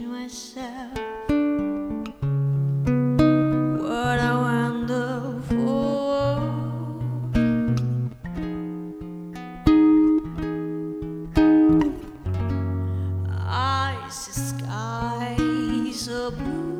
to myself. What a wonderful world. I see skies blue.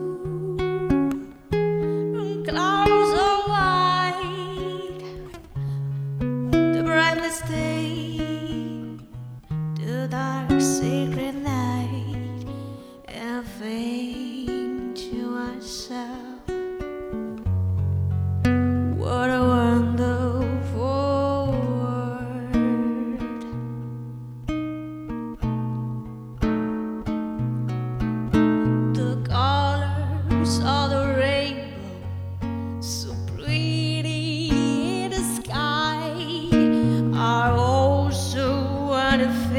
what if